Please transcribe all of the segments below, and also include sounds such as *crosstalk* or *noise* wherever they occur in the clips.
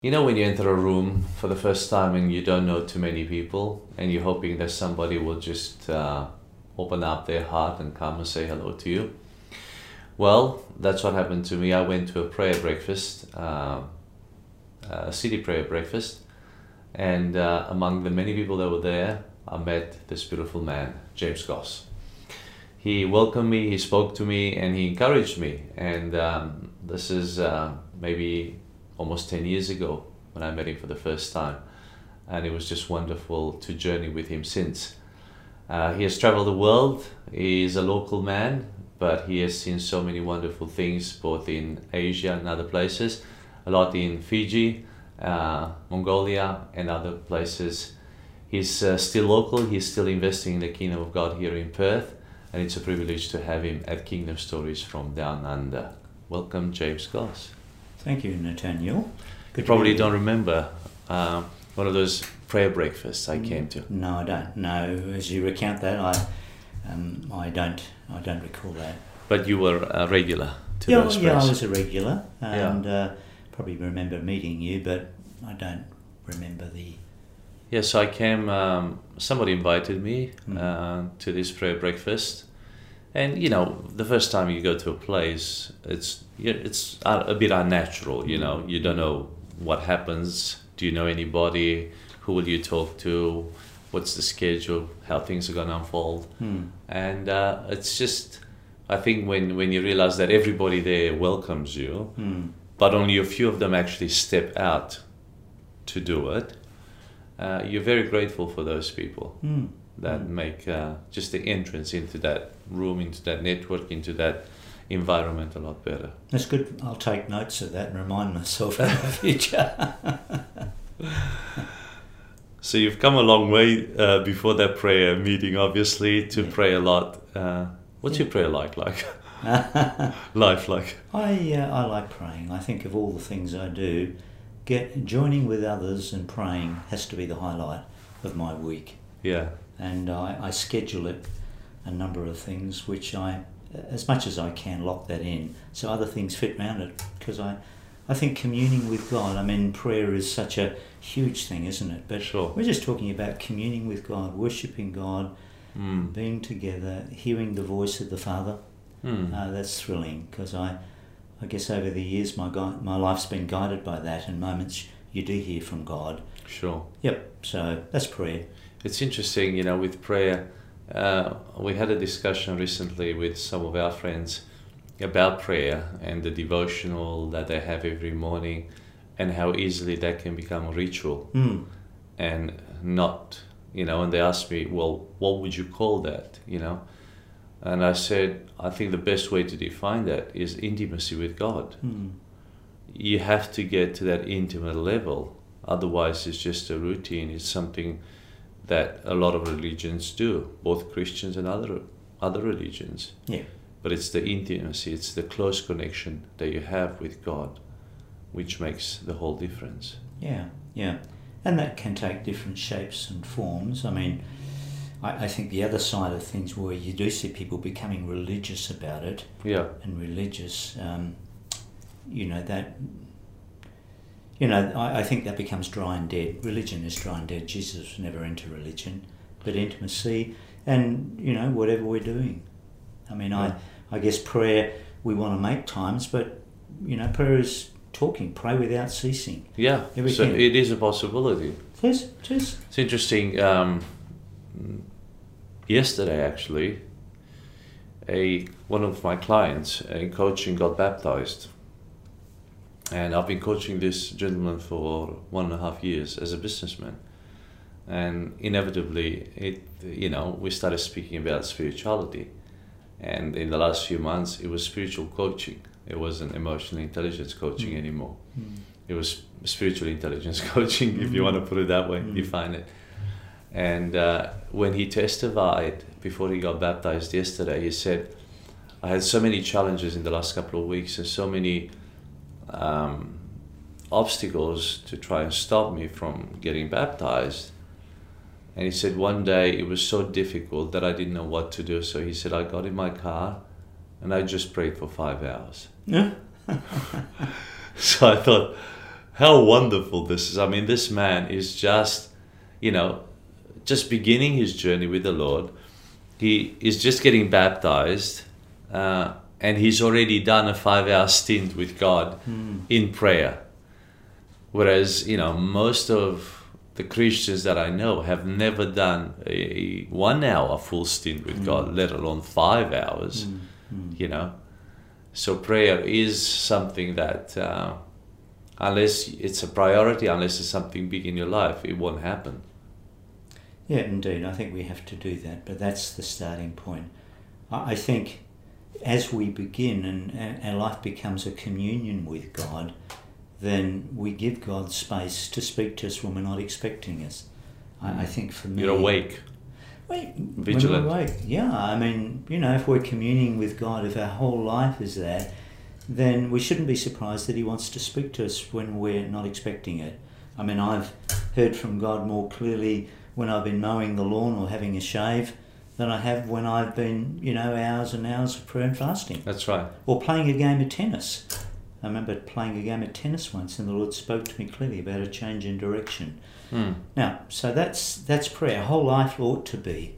You know, when you enter a room for the first time and you don't know too many people, and you're hoping that somebody will just uh, open up their heart and come and say hello to you? Well, that's what happened to me. I went to a prayer breakfast, uh, a city prayer breakfast, and uh, among the many people that were there, I met this beautiful man, James Goss. He welcomed me, he spoke to me, and he encouraged me. And um, this is uh, maybe almost 10 years ago when I met him for the first time. And it was just wonderful to journey with him since. Uh, he has traveled the world, he is a local man, but he has seen so many wonderful things both in Asia and other places, a lot in Fiji, uh, Mongolia, and other places. He's uh, still local, he's still investing in the Kingdom of God here in Perth, and it's a privilege to have him at Kingdom Stories from Down Under. Welcome, James Goss. Thank you, Nathaniel. You probably don't remember um, one of those prayer breakfasts I came to. No, I don't. No, as you recount that, I, um, I don't, I don't recall that. But you were a regular to yeah, those yeah, I was a regular, Yeah. and uh, probably remember meeting you, but I don't remember the. Yes, I came. Um, somebody invited me Mm. uh, to this prayer breakfast, and you know, the first time you go to a place, it's it's a bit unnatural. You know, you don't know what happens. Do you know anybody? Who will you talk to? What's the schedule? How things are going to unfold? Hmm. And uh, it's just, I think when when you realize that everybody there welcomes you, Hmm. but only a few of them actually step out to do it, uh, you're very grateful for those people Hmm. That Mm. make uh, just the entrance into that room, into that network, into that environment a lot better. That's good. I'll take notes of that and remind myself in the future. *laughs* So you've come a long way uh, before that prayer meeting, obviously, to Yeah. pray a lot. Uh, what's your prayer like? Like *laughs* life, like I uh, I like praying. I think of all the things I do, get joining with others and praying has to be the highlight of my week. yeah, and I, I schedule it a number of things which I, as much as I can, lock that in so other things fit around it because I, I think communing with God. I mean, prayer is such a huge thing, isn't it? But Sure. we're just talking about communing with God, worshiping God, mm. being together, hearing the voice of the Father. Mm. Uh, that's thrilling because I, I guess over the years my gui- my life's been guided by that, and moments you do hear from God. sure. Yep. So that's prayer. It's interesting, you know, with prayer. Uh, we had a discussion recently with some of our friends about prayer and the devotional that they have every morning, and how easily that can become a ritual Mm. and not, you know. And they asked me, well, what would you call that, you know? And I said, I think the best way to define that is intimacy with God. Mm. You have to get to that intimate level, otherwise, it's just a routine. It's something that a lot of religions do, both Christians and other other religions. Yeah. But it's the intimacy, it's the close connection that you have with God, which makes the whole difference. Yeah, yeah. And that can take different shapes and forms. I mean, I, I think the other side of things where you do see people becoming religious about it Yeah, and religious, um, you know, that, you know, I, I think that becomes dry and dead. Religion is dry and dead. Jesus was never into religion, but intimacy and, you know, whatever we're doing. I mean, Yeah. I, I guess prayer, we want to make times, but, you know, prayer is talking, pray without ceasing. yeah. So it is a possibility. Yes, it is. It's interesting. Um, yesterday, actually, a one of my clients in coaching got baptized, and I've been coaching this gentleman for one and a half years as a businessman, and inevitably, it you know we started speaking about spirituality, and in the last few months, it was spiritual coaching. It wasn't emotional intelligence coaching Mm. anymore Mm. it was spiritual intelligence *laughs* coaching, if you want to put it that way, Mm. define it. And uh, when he testified before he got baptized yesterday, he said, I had so many challenges in the last couple of weeks and so many um, obstacles to try and stop me from getting baptized. And he said one day it was so difficult that I didn't know what to do. So he said, I got in my car and I just prayed for five hours. Yeah. *laughs* So I thought, how wonderful this is. I mean, this man is just, you know, just beginning his journey with the Lord. He is just getting baptized, uh, and he's already done a five hour stint with God hmm. in prayer. Whereas, you know, most of the Christians that I know have never done a one hour full stint with God, hmm. let alone five hours, hmm. you know. So prayer is something that, uh, unless it's a priority, unless it's something big in your life, it won't happen. Yeah, indeed. I think we have to do that, but that's the starting point. I think as we begin and and our life becomes a communion with God, then we give God space to speak to us when we're not expecting us. I, I mm. think for me, You're awake. Wait, Vigilant. Awake. Yeah, I mean, you know, if we're communing with God, if our whole life is there, then we shouldn't be surprised that He wants to speak to us when we're not expecting it. I mean, I've heard from God more clearly when I've been mowing the lawn or having a shave than I have when I've been, you know, hours and hours of prayer and fasting That's right. or playing a game of tennis. I remember playing a game of tennis once, and the Lord spoke to me clearly about a change in direction. Hmm. Now, so that's that's prayer. Whole life ought to be,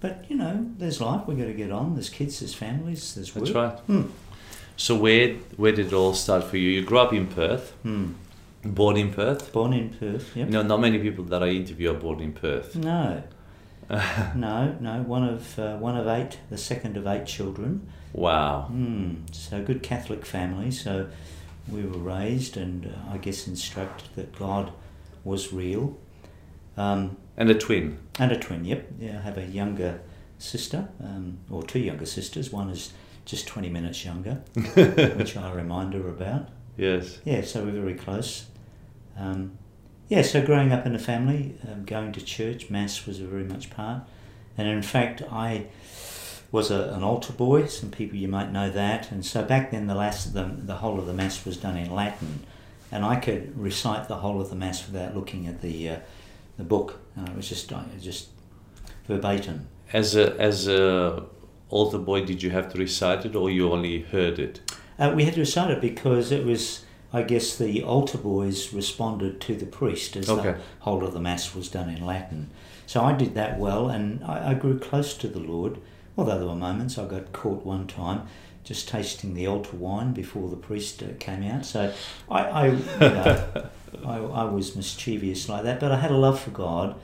but you know, there's life. we've got to get on. There's kids. There's families. There's work. That's right. Hmm. So where where did it all start for you? You grew up in Perth, Hmm. born in Perth. Born in Perth. Yep. You know, not many people that I interview are born in Perth. No. *laughs* no, no. One of uh, one of eight, the second of eight children. Wow. Hmm. So good Catholic family. So we were raised, and uh, I guess instructed that God was real. Um, And a twin. And a twin, yep. Yeah, I have a younger sister, um, or two younger sisters. One is just 20 minutes younger, *laughs* which I remind her about. Yes. Yeah, so we're very close. Um, yeah, so growing up in a family, um, going to church, Mass was a very much part. And in fact, I was a, an altar boy. Some people you might know that. And so back then, the last the, the whole of the Mass was done in Latin, and I could recite the whole of the Mass without looking at the uh, the book. Uh, it was just I just verbatim. As a as a older boy, did you have to recite it, or you only heard it? Uh, we had to recite it because it was, I guess, the altar boys responded to the priest as Okay. the whole of the mass was done in Latin. So I did that well, and I, I grew close to the Lord. Although there were moments I got caught one time just tasting the altar wine before the priest uh, came out. So I, I, you know, *laughs* I, I was mischievous like that, but I had a love for God.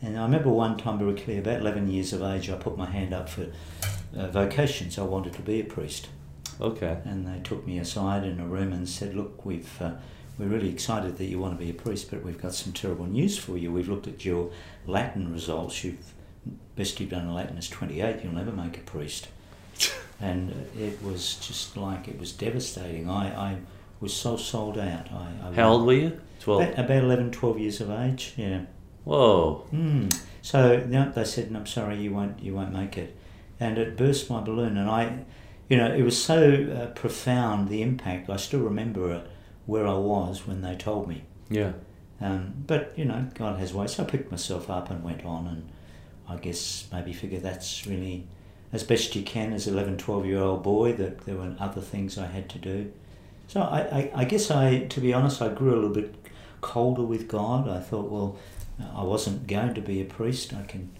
And I remember one time very clear, about 11 years of age, I put my hand up for uh, vocations. I wanted to be a priest Okay. and they took me aside in a room and said, "Look, we've uh, we're really excited that you want to be a priest, but we've got some terrible news for you. We've looked at your Latin results. You've best you've done in Latin is twenty eight. You'll never make a priest." *laughs* and it was just like it was devastating. I, I was so sold out. I, I How old were you? Twelve. About, about 11, 12 years of age. Yeah. Whoa. Hmm. So no, they said, "I'm sorry, you won't, you won't make it," and it burst my balloon. And I, you know, it was so uh, profound the impact. I still remember it where I was when they told me. Yeah. Um, but you know, God has ways. So I picked myself up and went on, and I guess maybe figure that's really as best you can as 11, 12 year old boy. That there were other things I had to do. So I, I, I guess I, to be honest, I grew a little bit colder with God. I thought, well, I wasn't going to be a priest. I can,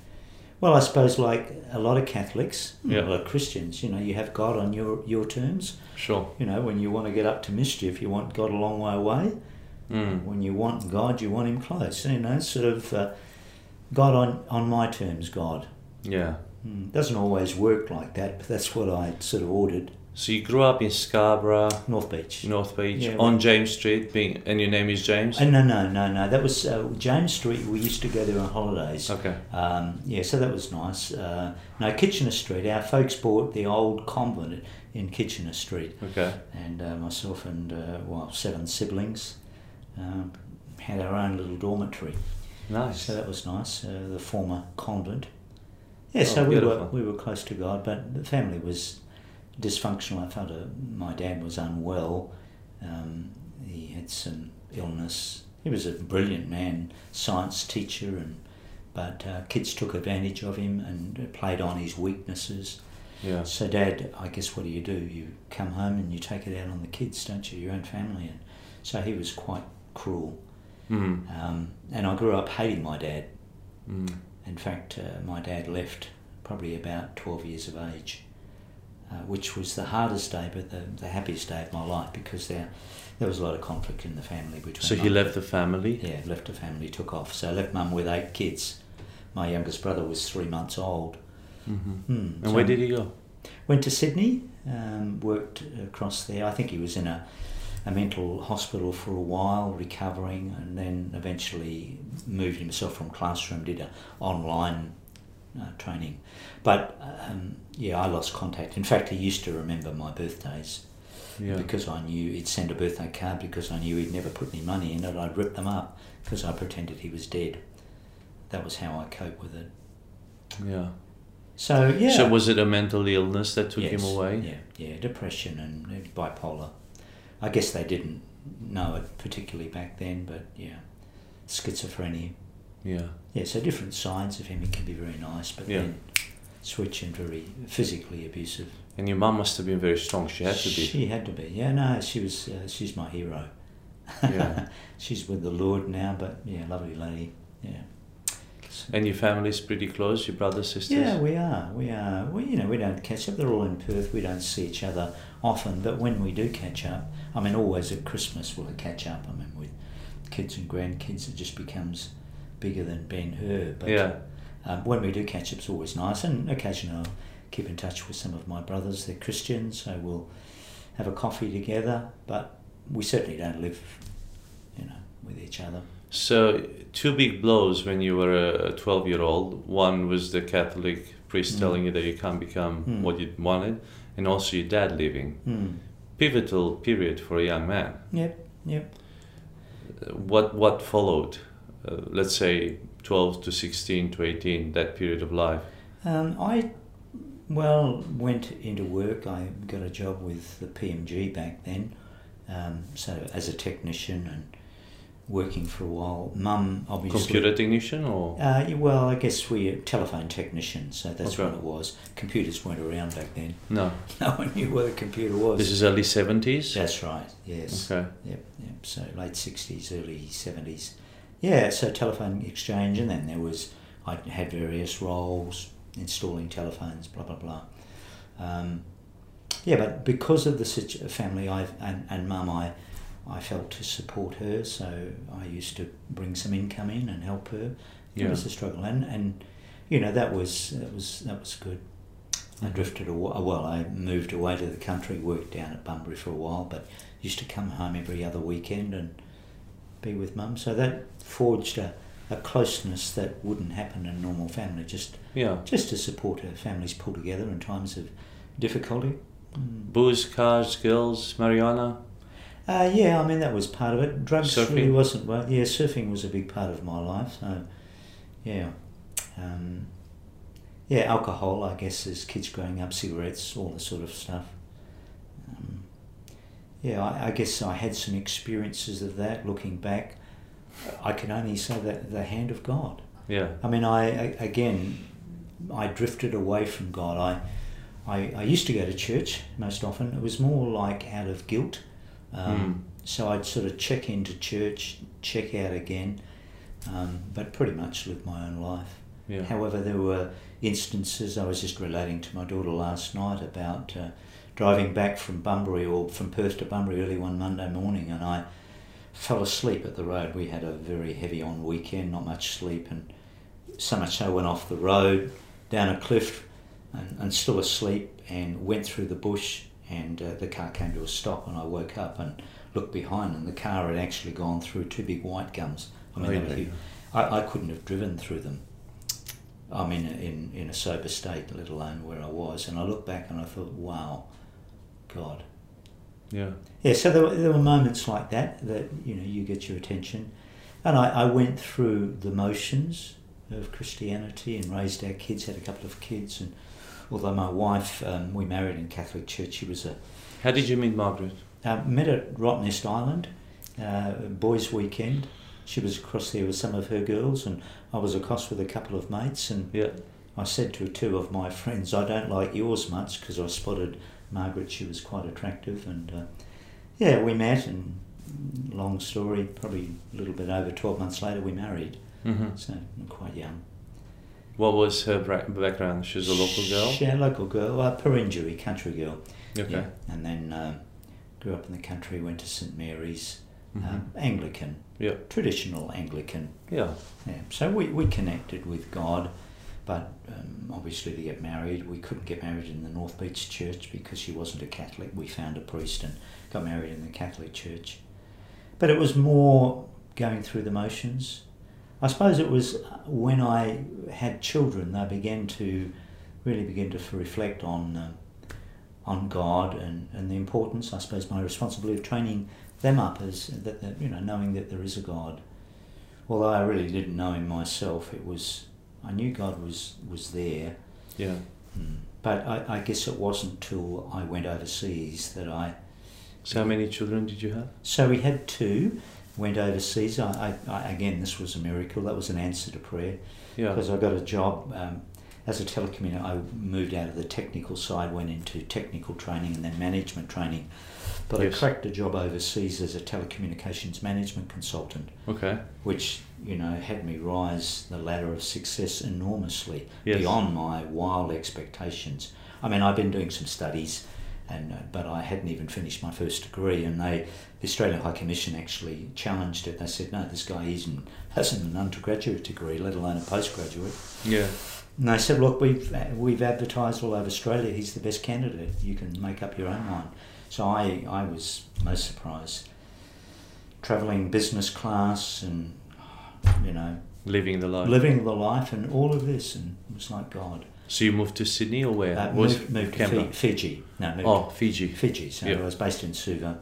well, I suppose like a lot of Catholics, Yeah. a lot of Christians, you know, you have God on your your terms. Sure. You know, when you want to get up to mischief, you want God a long way away Mm. when you want God, you want Him close. You know, sort of uh, God on, on my terms, God. Yeah. Mm. Doesn't always work like that, but that's what I sort of ordered. So you grew up in Scarborough, North Beach. North Beach, Yeah, on James Street, being, and your name is James. Uh, no, no, no, no. That was uh, James Street. We used to go there on holidays. Okay. Um, yeah, so that was nice. Uh, no, Kitchener Street. Our folks bought the old convent in Kitchener Street, Okay. and uh, myself and uh, well, seven siblings um, had our own little dormitory. Nice. So that was nice. Uh, the former convent. Yeah, Oh, so we were we were close to God, but the family was dysfunctional. I felt uh, my dad was unwell. Um, he had some illness. He was a brilliant man, science teacher, and but uh, kids took advantage of him and played on his weaknesses. yeah. So, Dad, I guess what do you do? You come home and you take it out on the kids, don't you? Your own family. And so he was quite cruel. Mm. Um, and I grew up hating my dad. Mm. In fact, uh, my dad left probably about 12 years of age, uh, which was the hardest day, but the, the happiest day of my life because there, there was a lot of conflict in the family between. So he left the family. Yeah, left the family, took off. So I left mum with eight kids. My youngest brother was three months old. hmm Hmm, And so- where did he go? Went to Sydney, um, worked across there. I think he was in a, a mental hospital for a while, recovering, and then eventually moved himself from classroom, did an online uh, training. But um, yeah, I lost contact. In fact, he used to remember my birthdays Yeah. because I knew he'd send a birthday card because I knew he'd never put any money in it. I'd rip them up because I pretended he was dead. That was how I cope with it. Yeah. So yeah. So was it a mental illness that took him away? Yeah, yeah, depression and bipolar. I guess they didn't know it particularly back then, but yeah, schizophrenia. Yeah. Yeah, so different sides of him. He can be very nice, but Yeah. then switch and very physically abusive. And your mum must have been very strong. She had to be. She had to be. Yeah, no, she was. Uh, she's my hero. Yeah. *laughs* she's with the Lord now, but yeah, lovely lady. Yeah. And your family's pretty close. Your brothers, sisters. Yeah, we are. We are. We, you know, we don't catch up. They're all in Perth. We don't see each other often, but when we do catch up, I mean, always at Christmas we'll catch up. I mean, with kids and grandkids, it just becomes bigger than Ben Hur. But Yeah. um, when we do catch up, it's always nice. And occasionally I'll keep in touch with some of my brothers. They're Christians, so we'll have a coffee together. But we certainly don't live, you know, with each other. So two big blows when you were a twelve-year-old. One was the Catholic priest Mm. telling you that you can't become Mm. what you wanted, and also your dad leaving. Hmm. Pivotal period for a young man. Yep. Yep. What what followed? Uh, let's say twelve to sixteen to eighteen. That period of life. Um, I, well, went into work. I got a job with the PMG back then, um, so as a technician and working for a while. Mum, obviously. Computer technician or Uh, well, I guess we are telephone technicians, so that's Okay. what it was. Computers weren't around back then. no? *laughs* No one knew what a computer was. This is early seventies. That's right. Yes. Okay. Yep. Yep. So late sixties, early seventies. Yeah. So telephone exchange, and then there was I had various roles installing telephones, blah blah blah. Um, yeah, but because of the situ- family I and, and mum, I I felt to support her, so I used to bring some income in and help her. It was a struggle, and and you know that was that was that was good. I drifted away. Well, I moved away to the country, worked down at Bunbury for a while, but used to come home every other weekend and be with mum. So that forged a, a closeness that wouldn't happen in a normal family. Just Yeah. just to support her families pull together in times of difficulty. Mm. Booze, cars, girls, marijuana. Uh, yeah, I mean that was part of it. Drugs Surfing? really wasn't. Well, yeah, surfing was a big part of my life. So, yeah, um, yeah, alcohol. I guess as kids growing up, cigarettes, all the sort of stuff. Um, yeah, I, I guess I had some experiences of that. Looking back, I can only say that the hand of God. Yeah. I mean, I again, I drifted away from God. I, I, I used to go to church most often. It was more like out of guilt. Um, So I'd sort of check into church, check out again, um, but pretty much live my own life. Yeah. However, there were instances, I was just relating to my daughter last night about uh, driving back from Bunbury or from Perth to Bunbury early one Monday morning and I fell asleep at the road. We had a very heavy on weekend, not much sleep, and so much so I went off the road, down a cliff, and, and still asleep, and went through the bush, and uh, the car came to a stop, and I woke up and looked behind, and the car had actually gone through two big white gums. I mean, yeah. huge. I, I couldn't have driven through them. I mean, in, in a sober state, let alone where I was. And I looked back and I thought, wow, God. Yeah. Yeah, so there were, there were moments like that that, you know, you get your attention. And I, I went through the motions of Christianity and raised our kids, had a couple of kids. And although my wife, um, we married in Catholic Church, she was a. How did you meet Margaret? Uh, met at Rottnest Island, uh, boys' weekend. She was across there with some of her girls, and I was across with a couple of mates. And Yeah. I said to two of my friends, I don't like yours much because I spotted Margaret, she was quite attractive. And uh, yeah, we met, and long story, probably a little bit over 12 months later, we married. hmm So I'm quite young. What was her background? She was a local girl. Yeah, local girl, uh, Perenjori, country girl. Okay. Yeah. And then um, grew up in the country, went to St Mary's, Mhm. um, Anglican, Yeah. traditional Anglican. Yeah. Yeah. So we, we connected with God, but um, obviously to get married, we couldn't get married in the North Beach Church because she wasn't a Catholic. We found a priest and got married in the Catholic Church. But it was more going through the motions. I suppose it was when I had children, they began to really begin to reflect on uh, on God and, and the importance, I suppose, my responsibility of training them up as that, that you know knowing that there is a God. Although I really didn't know Him myself, it was I knew God was was there, Yeah. mm. but I, I guess it wasn't till I went overseas that I. So how many children did you have? So we had two. Went overseas. I, I, I again, this was a miracle. That was an answer to prayer Yeah. because I got a job um, as a telecommunicator. I moved out of the technical side, went into technical training and then management training. But Yes. I cracked a job overseas as a telecommunications management consultant, Okay. which you know had me rise the ladder of success enormously Yes. beyond my wild expectations. I mean, I've been doing some studies. And, uh, but I hadn't even finished my first degree, and they, the Australian High Commission actually challenged it. They said, "No, this guy isn't *laughs* hasn't an undergraduate degree, let alone a postgraduate." Yeah. And they said, look, we've, we've advertised all over Australia, he's the best candidate. You can make up your own mind. So I, I was most surprised. Travelling business class and, you know, Living the life. living the life and all of this, and it was like God. So you moved to Sydney or where? Uh, moved, moved to Fiji. No, moved Oh, Fiji. Fiji. So Yeah. I was based in Suva.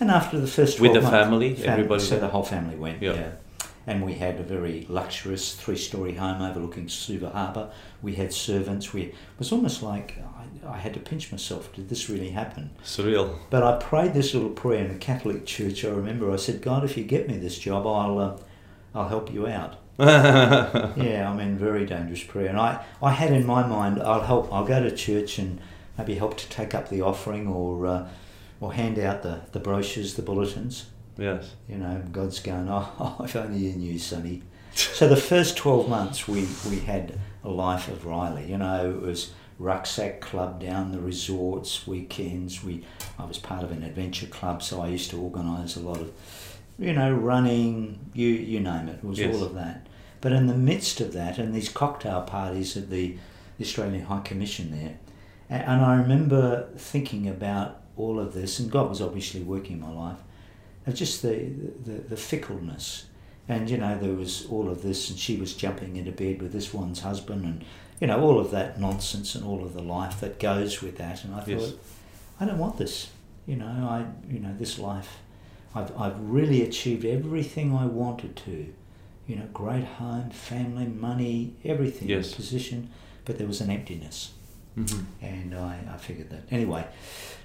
And after the first With the months- family? fam- Everybody So the whole family went, Yeah. yeah. And we had a very luxurious three-story home overlooking Suva Harbour. We had servants. We it was almost like I, I had to pinch myself. Did this really happen? Surreal. But I prayed this little prayer in a Catholic church. I remember I said, God, if you get me this job, I'll uh, I'll help you out. *laughs* yeah, I mean, very dangerous prayer. And I, I had in my mind, I'll help. I'll go to church and maybe help to take up the offering or uh, or hand out the, the brochures, the bulletins. Yes. You know, God's going, oh, *laughs* oh, if only you knew, Sonny. So the first 12 months we, we had a life of Riley. You know, it was rucksack club down the resorts, weekends. We I was part of an adventure club, so I used to organise a lot of, you know, running, you, you name it. It was Yes. all of that. But in the midst of that, and these cocktail parties at the Australian High Commission there, a- and I remember thinking about all of this, and God was obviously working in my life, of just the, the, the fickleness. And, you know, there was all of this, and she was jumping into bed with this one's husband, and, you know, all of that nonsense and all of the life that goes with that. And I thought, Yes. I don't want this. You know, I, you know, this life, I've, I've really achieved everything I wanted to. You know, great home, family, money, everything, Yes. position, but there was an emptiness hmm and I, I figured that. Anyway,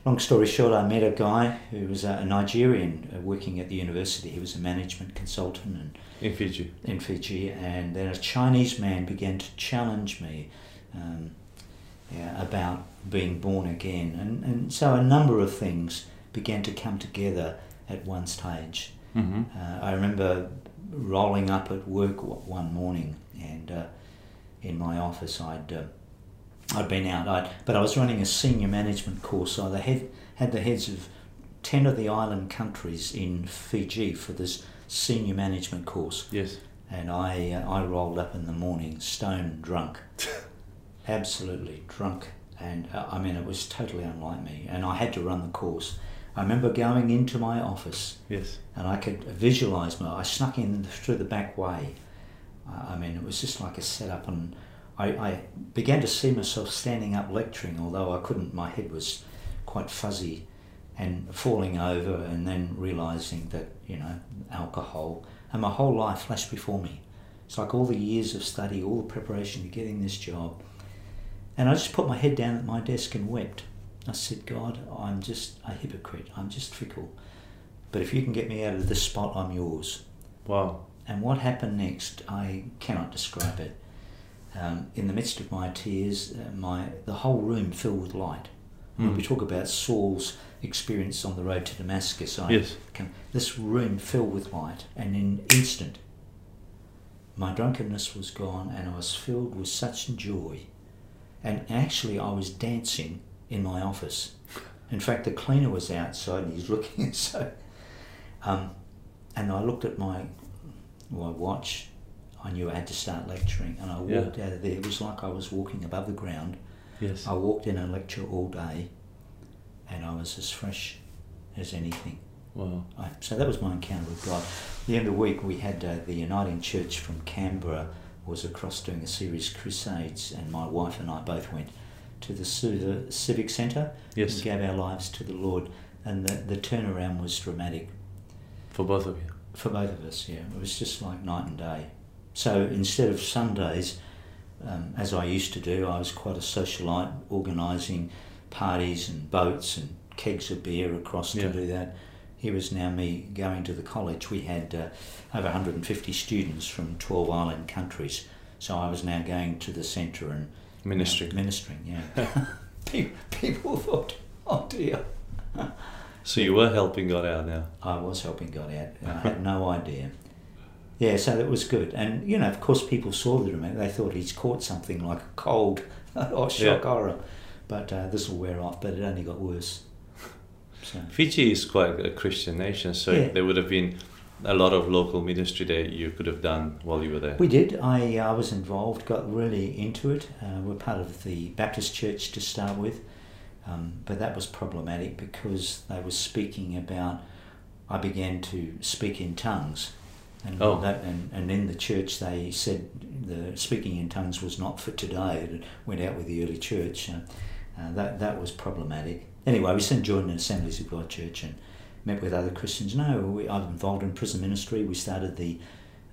long story short, I met a guy who was a Nigerian uh, working at the university. He was a management consultant and In Fiji. in Fiji, and then a Chinese man began to challenge me um, yeah, about being born again, and, and so a number of things began to come together at one stage. hmm Uh, I remember rolling up at work one morning, and uh, in my office, I'd uh, I'd been out, I'd, but I was running a senior management course. So I had had the heads of ten of the island countries in Fiji for this senior management course, Yes. and I uh, I rolled up in the morning, stone drunk, *laughs* absolutely drunk, and uh, I mean it was totally unlike me, and I had to run the course. I remember going into my office Yes. and I could visualize my. I snuck in through the back way. I I mean, it was just like a setup, and I, I began to see myself standing up lecturing, although I couldn't. My head was quite fuzzy, and falling over, and then realizing that you know alcohol and my whole life flashed before me. It's like all the years of study, all the preparation to getting this job. And I just put my head down at my desk and wept. I said, God, I'm just a hypocrite. I'm just fickle. But if you can get me out of this spot, I'm yours. Wow. And what happened next, I cannot describe it. Um, in the midst of my tears, uh, my the whole room filled with light. Mm. we talk about Saul's experience on the road to Damascus, I Yes. can, this room filled with light, and in instant, my drunkenness was gone, and I was filled with such joy. And actually, I was dancing in my office. In fact, the cleaner was outside, and he's looking *laughs* so. Um, and I looked at my my watch. I knew I had to start lecturing, and I Yeah. walked out of there. It was like I was walking above the ground. Yes. I walked in a lecture all day, and I was as fresh as anything. Wow. I, so that was my encounter with God. the end of the week, we had uh, the Uniting Church from Canberra was across doing a series crusades, and my wife and I both went to the Civic Centre Yes. and gave our lives to the Lord. And the, the turnaround was dramatic For both of you. for both of us. Yeah, it was just like night and day. So instead of Sundays, um, as I used to do, I was quite a socialite, organising parties and boats and kegs of beer across Yeah. to do that. Here was now me going to the college. We had uh, over 150 students from 12 island countries. So I was now going to the centre and Ministry. uh, ministering. Yeah, *laughs* people, people thought, "Oh dear." So you were helping God out now. I was helping God out. *laughs* I had no idea. Yeah, so that was good. And, you know, of course, people saw the dramatic. They thought he's caught something like a cold *laughs* or shock Yeah. horror. But uh, this will wear off. But it only got worse. So, *laughs* Fiji is quite a Christian nation, so Yeah. there would have been a lot of local ministry that you could have done while you were there. we did. I, I was involved, got really into it. Uh, we're part of the Baptist church to start with. Um, but that was problematic because they were speaking about, I began to speak in tongues. And, Oh. that, and, and in the church they said the speaking in tongues was not for today. It went out with the early church. Uh, uh, that, that was problematic. Anyway, we soon joined an Assemblies of God church and met with other Christians. No, we, I'm involved in prison ministry. We started the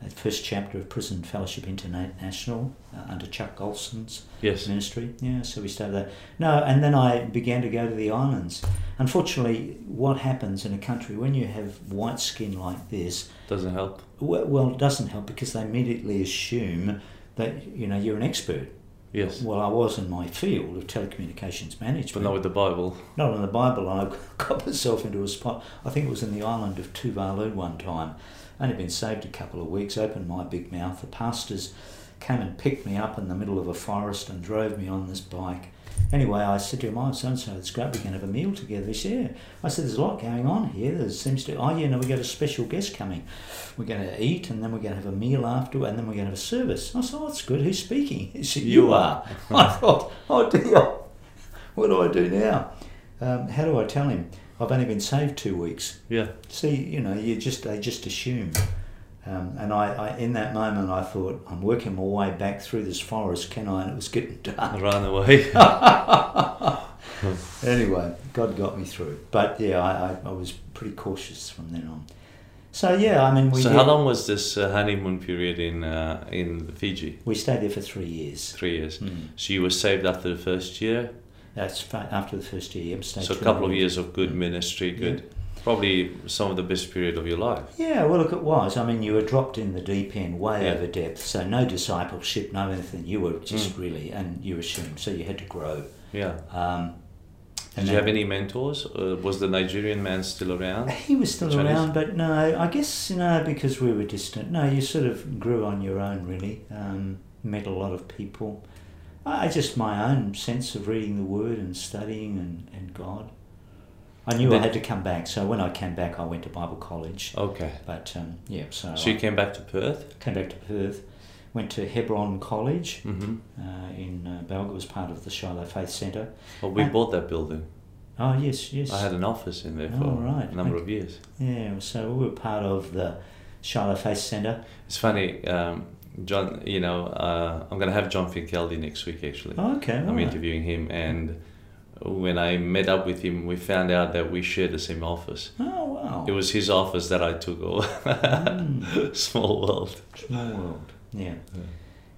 uh, first chapter of Prison Fellowship International uh, under Chuck Colson's Yes. ministry. Yeah, so we started that. No, and then I began to go to the islands. Unfortunately, what happens in a country when you have white skin like this, Doesn't help. Well, well it doesn't help because they immediately assume that you know you're an expert. Yes. Well, I was in my field of telecommunications management. But not with the Bible. Not in the Bible. I *laughs* got myself into a spot. I think it was in the island of Tuvalu one time. Only been saved a couple of weeks. Opened my big mouth. The pastors came and picked me up in the middle of a forest and drove me on this bike. Anyway, I said to him, "Oh, so and so, it's great. We can have a meal together." He said, "Yeah." I said, "There's a lot going on here. There seems to. Oh, yeah, no, we got a special guest coming. We're going to eat, and then we're going to have a meal after, and then we're going to have a service." I said, "Oh, that's good. Who's speaking?" *laughs* He said, "You, You are." *laughs* I thought, "Oh dear, what do I do now? Um, how do I tell him? I've only been saved two weeks." Yeah. See, you know, you just they just assume. Um, and I, I, in that moment, I thought, I'm working my way back through this forest, can I? And it was getting dark. *laughs* ran away. *laughs* anyway, God got me through. But yeah, I, I, I was pretty cautious from then on. So yeah, I mean, we so did- how long was this uh, honeymoon period in uh, in Fiji? we stayed there for three years. Three years. Mm. So you were saved after the first year. That's after the first year. Stayed So a couple of years of good Mm. ministry, good. Probably some of the best period of your life. Yeah, well, look, it was. I mean, you were dropped in the deep end, way Yeah. over depth. So no discipleship, no anything. You were just Mm. really, and you assumed. So you had to grow. Yeah. Um, Did you have any mentors? Uh, was the Nigerian man still around? He was still Chinese? around, but no, I guess you know because we were distant. No, you sort of grew on your own, really. Um, met a lot of people. I I just my own sense of reading the Word and studying and, and God. I knew I had to come back, so when I came back, I went to Bible college. Okay. But um, yeah, so, So you I came back to Perth? came back to Perth. Went to Hebron College Mm-hmm. uh, in uh, Balga, was part of the Shiloh Faith Centre. Well, we And- bought that building. Oh yes, yes. I had an office in there for Oh, right. a number of years. Yeah, so we were part of the Shiloh Faith Centre. It's funny, um, John. You know, uh, I'm going to have John Finkeldi next week. Actually, Oh, okay, I'm alright. interviewing him, and when I met up with him, we found out that we shared the same office. Oh wow! It was his office that I took over. Mm. *laughs* Small world. Small world. Yeah.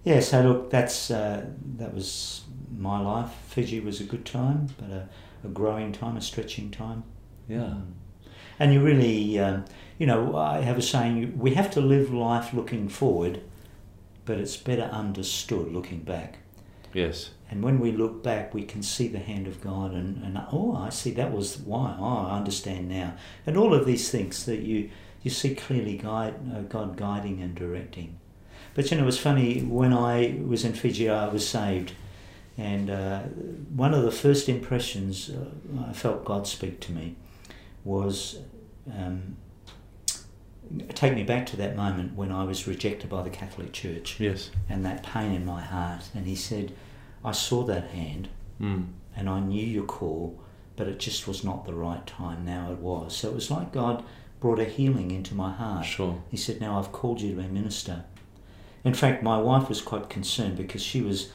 Yeah. so look, that's uh, that was my life. Fiji was a good time, but a, a growing time, a stretching time. Yeah. Mm. And you really, um, you know, I have a saying: we have to live life looking forward, but it's better understood looking back. Yes. And when we look back, we can see the hand of God, and, and oh, I see that was why. Oh, I understand now. And all of these things that you you see clearly guide uh, God guiding and directing. But you know, it was funny when I was in Fiji, I was saved, and uh, one of the first impressions uh, I felt God speak to me was. Um, take me back to that moment when I was rejected by the Catholic Church Yes. and that pain in my heart. And he said, I saw that hand Mm. and I knew your call, but it just was not the right time. Now it was. So it was like God brought a healing into my heart. Sure. He said, Now I've called you to be a minister. In fact, my wife was quite concerned because she was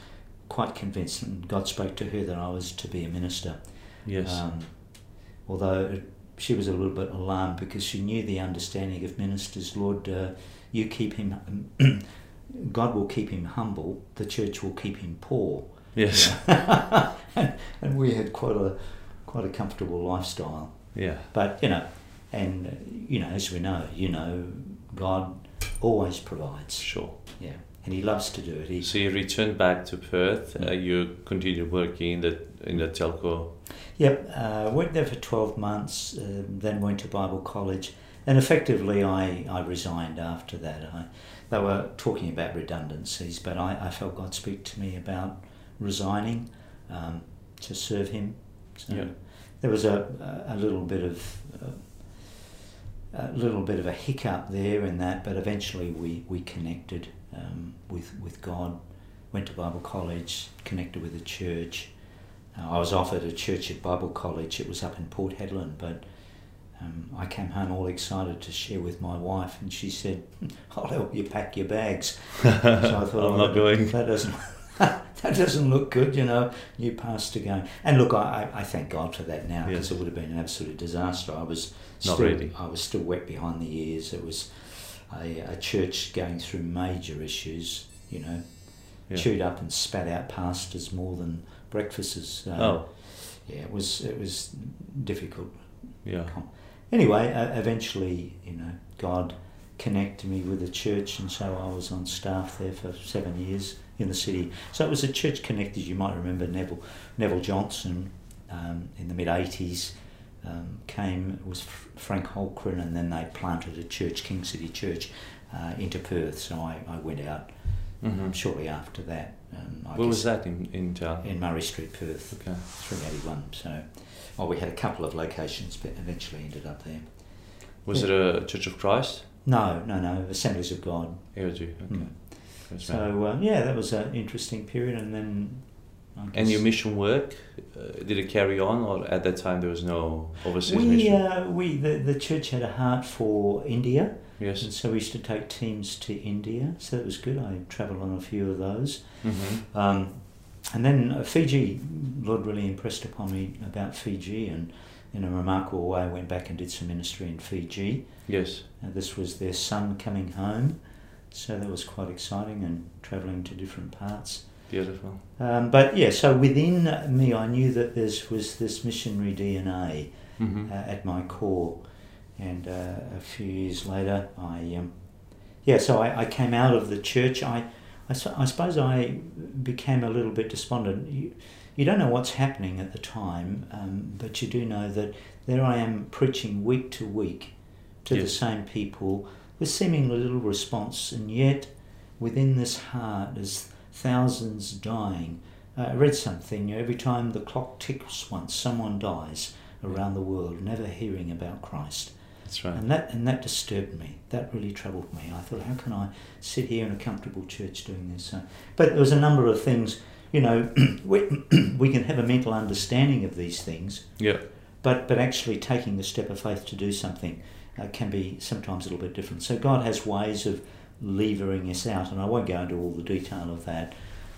quite convinced, and God spoke to her that I was to be a minister. Yes. Um, although she was a little bit alarmed because she knew the understanding of ministers. Lord, uh, you keep him, *clears throat* God will keep him humble, the church will keep him poor. Yes. *laughs* and, and we had quite a quite a comfortable lifestyle. Yeah. But you know, and uh, you know, as we know, you know, God always provides. Sure. Yeah, and He loves to do it. He, So you returned back to Perth. Uh, you continued working in the in the telco. Yep, uh, worked there for 12 months, uh, then went to Bible college, and effectively I, I resigned after that. I, they were talking about redundancies, but I, I felt God speak to me about resigning um, to serve Him. So Yeah. there was a, a a little bit of uh, a little bit of a hiccup there in that, but eventually we, we connected um, with with God, went to Bible college, connected with the church. Uh, I was offered a church at Bible College. It was up in Port Hedland, but um, I came home all excited to share with my wife, and she said, *laughs* "I'll help you pack your bags." *laughs* So I thought, I'm "Oh, not going." That doesn't. That doesn't look good, you know. New pastor going, and look, I, I thank God for that now because Yes. it would have been an absolute disaster. I was Not still, really. I was still wet behind the ears. It was a, a church going through major issues, you know, Yeah. chewed up and spat out pastors more than breakfasts. Uh, Oh. yeah, it was it was difficult. Yeah. Anyway, uh, eventually, you know, God connected me with the church, and so I was on staff there for seven years in the city. So it was a church connected. You might remember Neville Neville Johnson um, in the mid '80s um, came. It was Frank Holcren, and then they planted a church, King City Church, uh, into Perth. So I, I went out hmm shortly after that. Um, Where was that in in? In Murray Street, Perth. Okay. 381. So, well, we had a couple of locations, but eventually ended up there. Was Yeah. it a Church of Christ? No, no, no, Assemblies of God. AOG. Okay. Mm. Ma'am. So, uh, yeah, that was an interesting period, and then. And your mission work, uh, did it carry on, or at that time there was no overseas we, mission? uh, we the, the church had a heart for India, Yes. and so we used to take teams to India, so that was good. I travelled on a few of those. hmm Um, and then uh, Fiji, Lord really impressed upon me about Fiji, and in a remarkable way, I went back and did some ministry in Fiji. Yes. Uh, this was their son coming home, so that was quite exciting and travelling to different parts. Beautiful. Um, but yeah, so within me, I knew that there was this missionary DNA hmm uh, at my core, and uh, a few years later, I um, yeah, so I, I came out of the church. I, I, I suppose I became a little bit despondent. You, you don't know what's happening at the time, um, but you do know that there I am preaching week to week to the same people with seemingly little response, and yet within this heart is thousands dying. Uh, I read something, you know, every time the clock ticks once, someone dies around the world, never hearing about Christ. That's right. And that and that disturbed me. That really troubled me. I thought, how can I sit here in a comfortable church doing this? So, but there was a number of things. You know, *clears throat* we, *clears throat* we can have a mental understanding of these things, Yeah. but but actually taking the step of faith to do something uh, can be sometimes a little bit different. So God has ways of levering us out, and I won't go into all the detail of that.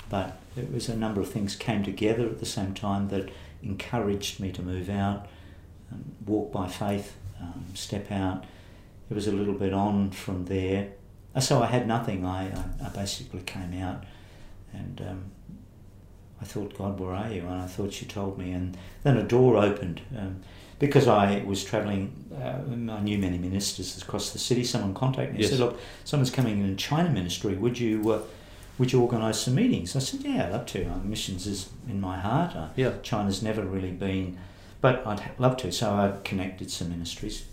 but it was a number of things came together at the same time that encouraged me to move out, um, walk by faith, um, step out. It was a little bit on from there. Uh, So I had nothing. I, I, I basically came out and um, I thought, God, where are you? And I thought she told me. And then a door opened. Um, because I was travelling, uh, I knew many ministers across the city. Someone contacted me and Yes. said, "Look, someone's coming in China ministry. Would you, uh, would you organise some meetings?" I said, "Yeah, I'd love to. Uh, missions is in my heart. Uh, Yeah. China's never really been, but I'd love to." So I connected some ministries,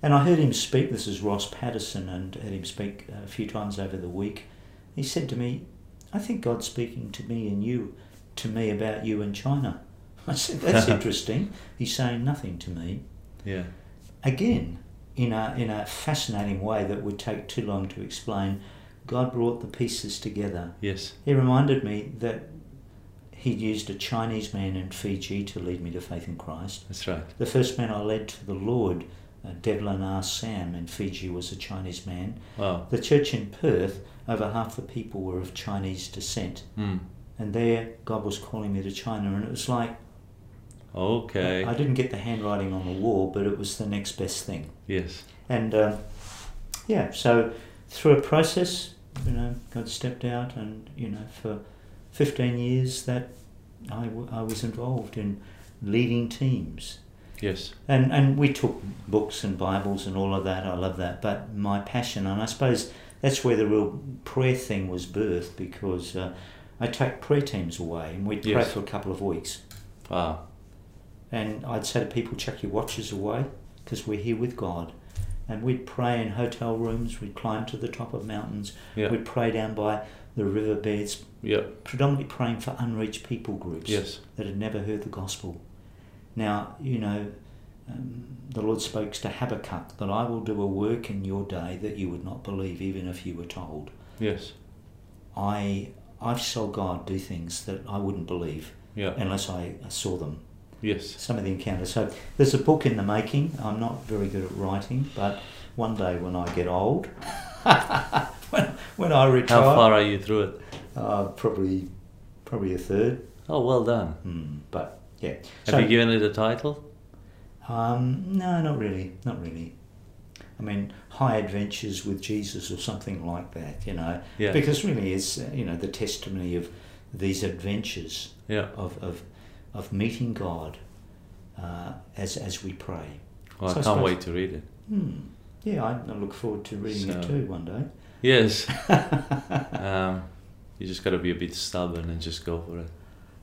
and I heard him speak. This is Ross Patterson, and heard him speak a few times over the week. He said to me, "I think God's speaking to me and you, to me about you and China." *laughs* I said, "That's *laughs* interesting." He's saying nothing to me Yeah. again, in a, in a fascinating way that would take too long to explain, God brought the pieces together. Yes. He reminded me that He'd used a Chinese man in Fiji to lead me to faith in Christ. That's right. The first man I led to the Lord, Devlin R. Sam in Fiji, was a Chinese man. Wow. The church in Perth, over half the people were of Chinese descent. Hmm. And there, God was calling me to China, and it was like Okay. I didn't get the handwriting on the wall, but it was the next best thing. yes. And um, yeah, so through a process, you know, God stepped out, and you know, for 15 years that I, w- I was involved in leading teams. Yes. And, and we took books and Bibles and all of that. I love that. But my passion, and I suppose that's where the real prayer thing was birthed because uh, I take prayer teams away and we'd pray Yes. for a couple of weeks. Wow. And I'd say to people, chuck your watches away because we're here with God. And we'd pray in hotel rooms, we'd climb to the top of mountains, Yeah. we'd pray down by the riverbeds, Yeah. predominantly praying for unreached people groups Yes. that had never heard the gospel. Now, you know, um, the Lord spoke to Habakkuk that I will do a work in your day that you would not believe, even if you were told. Yes. I I saw God do things that I wouldn't believe Yeah. unless I saw them. Yes. Some of the encounters. So there's a book in the making. I'm not very good at writing, but one day when I get old, *laughs* when, when I retire, How far are you through it? Uh, probably probably a third. Oh, well done. Hmm, but yeah. Have So- you given it a title? Um, no, not really, not really. I mean, high adventures with Jesus or something like that, you know. Yeah. Because really, it's uh, you know the testimony of these adventures Yeah. of of, of meeting God uh, as as we pray. Well, So I can't suppose- wait to read it. Hmm. Yeah, I, I look forward to reading it too one day. Yes. *laughs* um, you just got to be a bit stubborn and just go for it.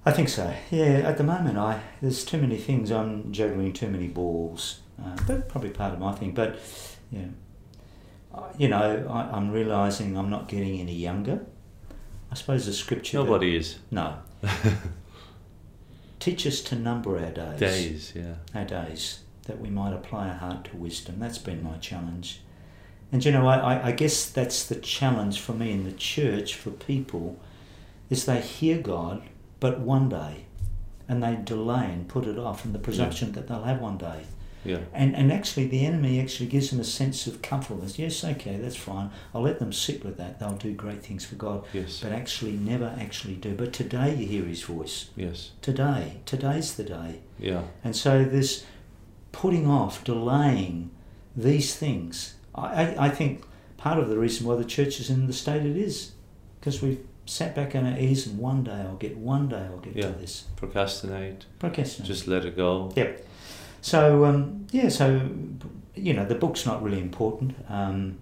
I think so. Yeah, at the moment, I there's too many things. I'm juggling too many balls. Uh, but probably part of my thing. But yeah, you know, I, I'm realizing I'm not getting any younger. I suppose the scripture. Nobody is. no. *laughs* Teach us to number our days. Days, yeah. Our days, that we might apply our heart to wisdom. That's been my challenge. And you know, I, I, I guess that's the challenge for me in the church for people, is they hear God, but one day, and they delay and put it off, and the presumption that they'll have one day. Yeah. And, and actually, the enemy actually gives them a sense of comfortableness. Yes, okay, that's fine. I'll let them sit with that. They'll do great things for God. Yes. But actually, never actually do. But today, you hear his voice. Yes. Today. Today's the day. Yeah. And so, this putting off, delaying these things, I, I, I think part of the reason why the church is in the state it is, because we've sat back on our ears and one day I'll get, one day I'll get Yeah. to this. Procrastinate. Procrastinate. Just let it go. Yep. So um, yeah, so you know the book's not really important. Um,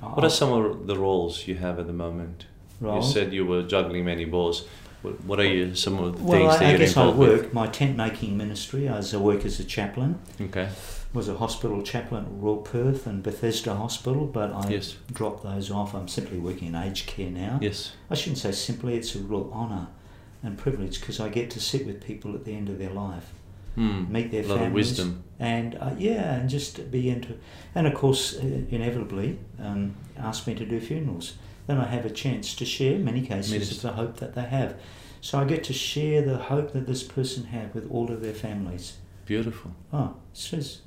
What are some of the roles you have at the moment? roles? You said you were juggling many balls. What, are you, some of the Well, things I, that I you're guess I work my tent making ministry. I work as a chaplain. Okay. Was a hospital chaplain at Royal Perth and Bethesda Hospital, but I Yes. dropped those off. I'm simply working in aged care now. Yes. I shouldn't say simply. It's a real honour and privilege because I get to sit with people at the end of their life. Hmm. meet their families, wisdom. and uh, yeah, and just be into, and of course, uh, inevitably, um, ask me to do funerals. Then I have a chance to share many cases Minister. of the hope that they have. So I get to share the hope that this person had with all of their families. Beautiful. Oh, it's just.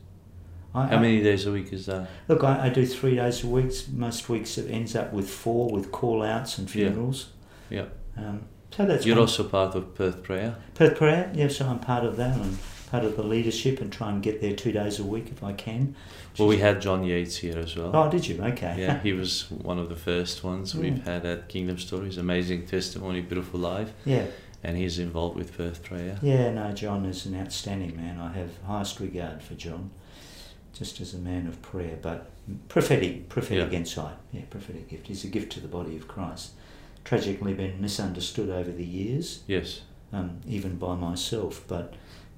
I, How many days a week is that? Look, I, I do three days a week. Most weeks it ends up with four with call outs and funerals. Yeah. Um, so that's You're one- also part of Perth Prayer. Perth Prayer. Yeah, so I'm part of that and part of the leadership and try and get there two days a week if I can. Well, we had John Yates here as well. Oh, did you? Okay. Yeah, *laughs* he was one of the first ones we've had at Kingdom Stories. Amazing testimony, beautiful life, yeah. and he's involved with Perth Prayer. Yeah, no, John is an outstanding man. I have highest regard for John, just as a man of prayer, but prophetic, prophetic Yeah. insight. Yeah, prophetic gift. He's a gift to the body of Christ. Tragically been misunderstood over the years, Yes, um, even by myself. But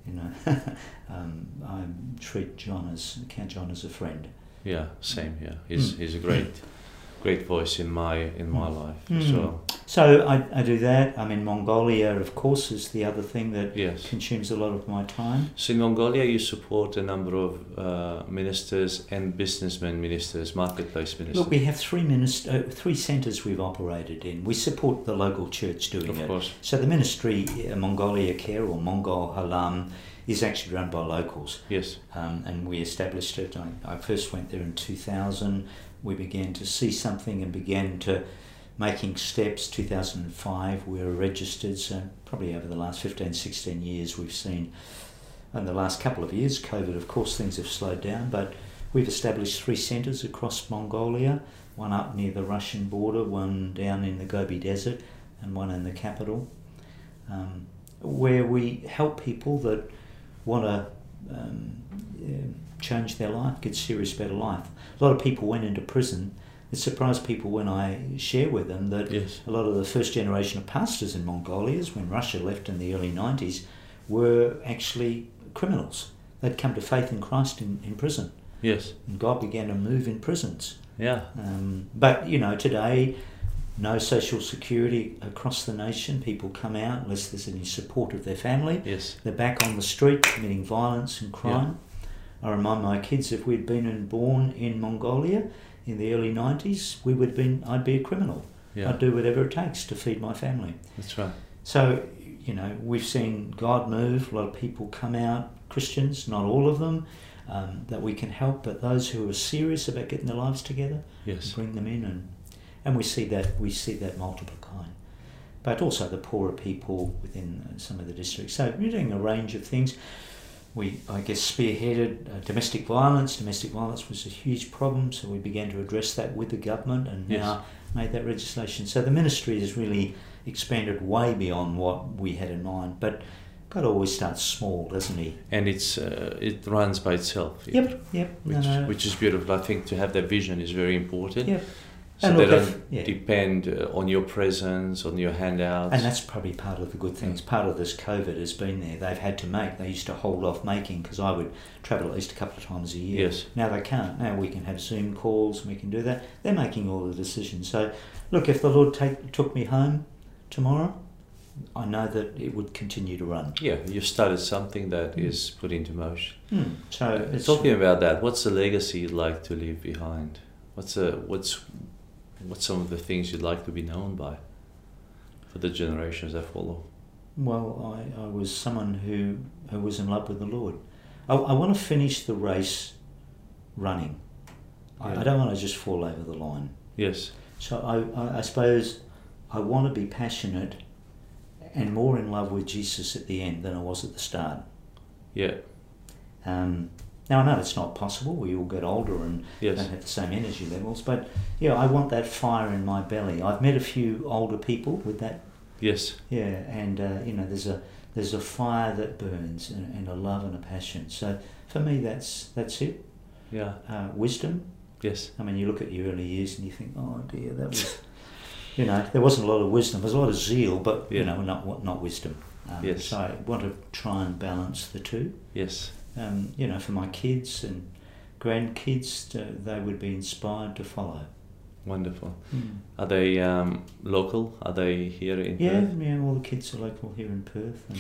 you know, *laughs* um, I treat John as count John as a friend. yeah, same. Yeah, he's Mm. he's a great, great voice in my in my Mm. life Mm. as well. So I, I do that. I mean, Mongolia, of course, is the other thing that Yes. consumes a lot of my time. So in Mongolia, you support a number of uh, ministers and businessmen ministers, marketplace ministers. Look, we have three minist- uh, three centres we've operated in. We support the local church doing of it. Of course. So the ministry, uh, Mongolia Care or Mongol Halam, is actually run by locals. Yes. Um, and we established it. I, I first went there in 2000. We began to see something and began to making steps. 2005, we were registered. So probably over the last 15, 16 years, we've seen. In the last couple of years, COVID, of course, things have slowed down, but we've established three centres across Mongolia. One up near the Russian border, one down in the Gobi Desert, and one in the capital, um, where we help people that want to um, change their life, get serious about life. A lot of people went into prison. It surprised people when I share with them that Yes. a lot of the first generation of pastors in Mongolia, when Russia left in the early 90s, were actually criminals. They'd come to faith in Christ in, in prison, Yes. and God began to move in prisons. Yeah. Um, but you know, today, no social security across the nation. People come out unless there's any support of their family. Yes. They're back on the street committing violence and crime. I remind my kids if we'd been and born in Mongolia in the early 90s, we would have been, I'd be a criminal. Yeah. I'd do whatever it takes to feed my family. That's right. So, you know, we've seen God move, a lot of people come out, Christians, not all of them, um, that we can help, but those who are serious about getting their lives together, Yes. bring them in and and we see that we see that multiplying but also the poorer people within uh, some of the districts so we're doing a range of things we I guess spearheaded uh, domestic violence domestic violence was a huge problem so we began to address that with the government and Yes. now made that legislation so the ministry has really expanded way beyond what we had in mind but God always starts small doesn't he And it's uh, it runs by itself. yep yep no, Which, no. which is beautiful. I think to have that vision is very important. Yep. So And they don't if- yeah. depend uh, on your presence, on your handouts. And that's probably part of the good things. Part of this COVID has been there. They've had to make. They used to hold off making because I would travel at least a couple of times a year. Yes. Now they can't. Now we can have Zoom calls and we can do that. They're making all the decisions. So, look, if the Lord take, took me home tomorrow, I know that it would continue to run. yeah, you started something that is put into motion. Hmm. So Uh, it's Talking about that, what's the legacy you'd like to leave behind? What's a, what's what's some of the things you'd like to be known by for the generations that follow? Well, I, I was someone who, who was in love with the Lord. I, I want to finish the race running. I, Yeah. I don't want to just fall over the line. Yes. So I, I, I suppose I want to be passionate and more in love with Jesus at the end than I was at the start. Yeah. Um, now I know it's not possible. We all get older and Yes. don't have the same energy levels, but yeah, I want that fire in my belly. I've met a few older people with that Yes. yeah, and uh, you know, there's a there's a fire that burns and, and a love and a passion. So for me, that's that's it. Yeah. Uh, wisdom. Yes. I mean, you look at your early years and you think, oh dear, that was, *laughs* you know, there wasn't a lot of wisdom. There was a lot of zeal, but you know, not not wisdom. Um, Yes. So I want to try and balance the two. Yes. Um, you know, for my kids and grandkids, uh, they would be inspired to follow. Wonderful. Are they um, local? Are they here in Yeah, Perth? yeah. All the kids are local here in Perth, and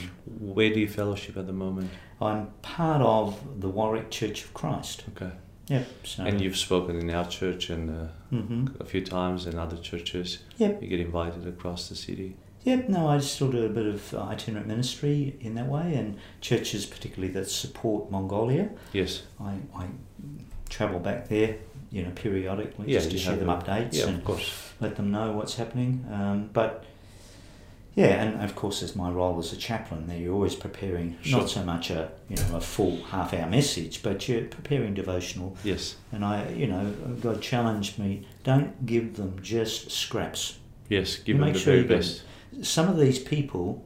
Where do you fellowship at the moment? I'm part of the Warwick Church of Christ. Okay. Yep. So. And you've spoken in our church and uh, hmm a few times in other churches. Yep. You get invited across the city. Yep. No, I still do a bit of uh, itinerant ministry in that way, and churches particularly that support Mongolia. Yes. I, I travel back there, you know, periodically Yeah, just to share them updates Yeah, and of course. let them know what's happening. Um, but Yeah, and of course, as my role as a chaplain, there you're always preparing Sure. not so much a you know a full half hour message, but you're preparing devotional. Yes. And I, you know, God challenged me: don't give them just scraps. Yes. Give You them make the sure very best. Some of these people,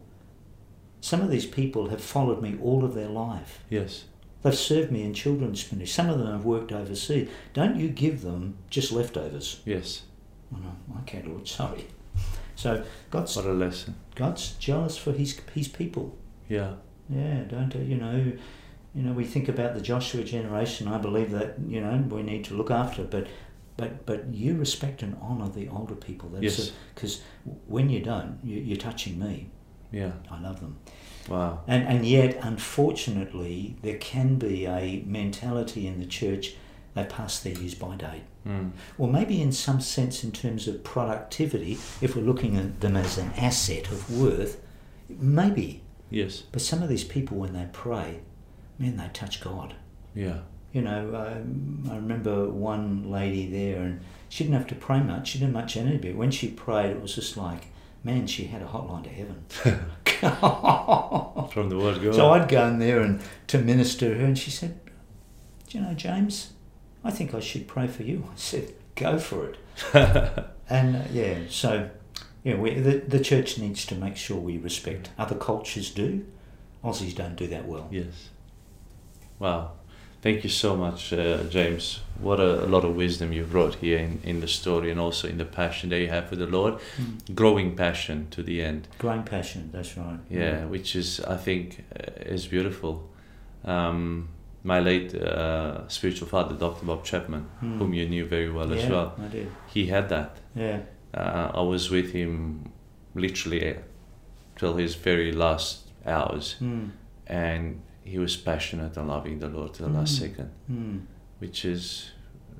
some of these people have followed me all of their life. Yes. They've served me in children's ministry. Some of them have worked overseas. Don't you give them just leftovers. Yes. Oh, no, okay, Lord, sorry. So God's What a lesson. God's jealous for his his people. Yeah. Yeah, don't you know? You know, we think about the Joshua generation. I believe that you know we need to look after, but but but you respect and honour the older people. Yes. Because when you don't, you, you're touching me. Yeah. I love them. Wow. And and yet, unfortunately, there can be a mentality in the church. They pass their use by date. Mm. Or maybe in some sense, in terms of productivity, if we're looking at them as an asset of worth, maybe. Yes. But some of these people, when they pray, man, they touch God. Yeah. You know, um, I remember one lady there, and she didn't have to pray much. She didn't much energy, but when she prayed, it was just like, man, she had a hotline to heaven. *laughs* From the word God. so I'd go in there and to minister to her, and she said, "Do you know, James? I think I should pray for you." *laughs* I said, "Go for it." *laughs* And uh, yeah, so yeah, we, the the church needs to make sure we respect. Other cultures do. Aussies don't do that well. Yes. Wow. Thank you so much, uh, James. What a, a lot of wisdom you brought here in, in the story and also in the passion that you have for the Lord. Mm. Growing passion to the end. Growing passion. That's right. Yeah, which is, I think, uh, is beautiful. Um, my late uh, spiritual father, Dr. Bob Chapman, Mm. whom you knew very well as well, I did. he had that. Yeah. Uh, I was with him literally till his very last hours, Mm. and he was passionate and loving the Lord to the last Mm. second, Mm. which is,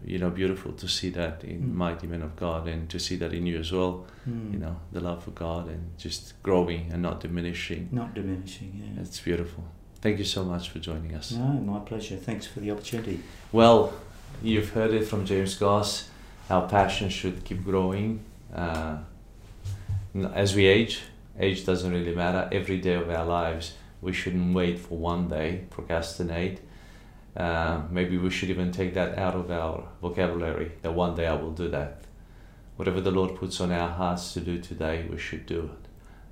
you know, beautiful to see that in Mm. mighty men of God and to see that in you as well. Mm. You know, the love for God and just growing and not diminishing. Not diminishing. Yeah. It's beautiful. Thank you so much for joining us. No, my pleasure. Thanks for the opportunity. Well, you've heard it from James Goss. Our passion should keep growing. Uh, as we age, age doesn't really matter. Every day of our lives, we shouldn't wait for one day, procrastinate. Uh, maybe we should even take that out of our vocabulary that one day I will do that. Whatever the Lord puts on our hearts to do today, we should do it.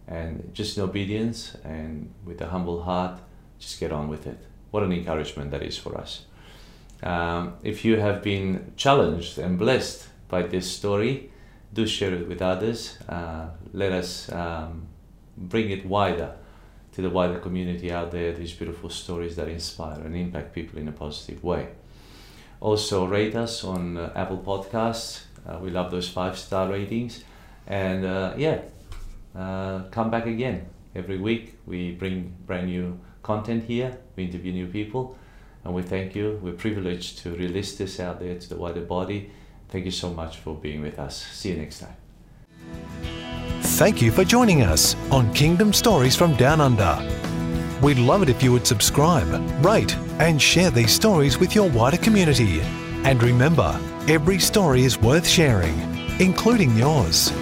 And just in obedience and with a humble heart, just get on with it. What an encouragement that is for us. Um, if you have been challenged and blessed by this story, do share it with others. Uh, let us um, bring it wider to the wider community out there, these beautiful stories that inspire and impact people in a positive way. Also, rate us on uh, Apple Podcasts. Uh, we love those five star ratings. And uh, yeah, uh, come back again. Every week we bring brand new content here, we interview new people, and we thank you. We're privileged to release this out there to the wider body. Thank you so much for being with us. See you next time. Thank you for joining us on Kingdom Stories from Down Under. We'd love it if you would subscribe, rate, and share these stories with your wider community. And remember, every story is worth sharing, including yours.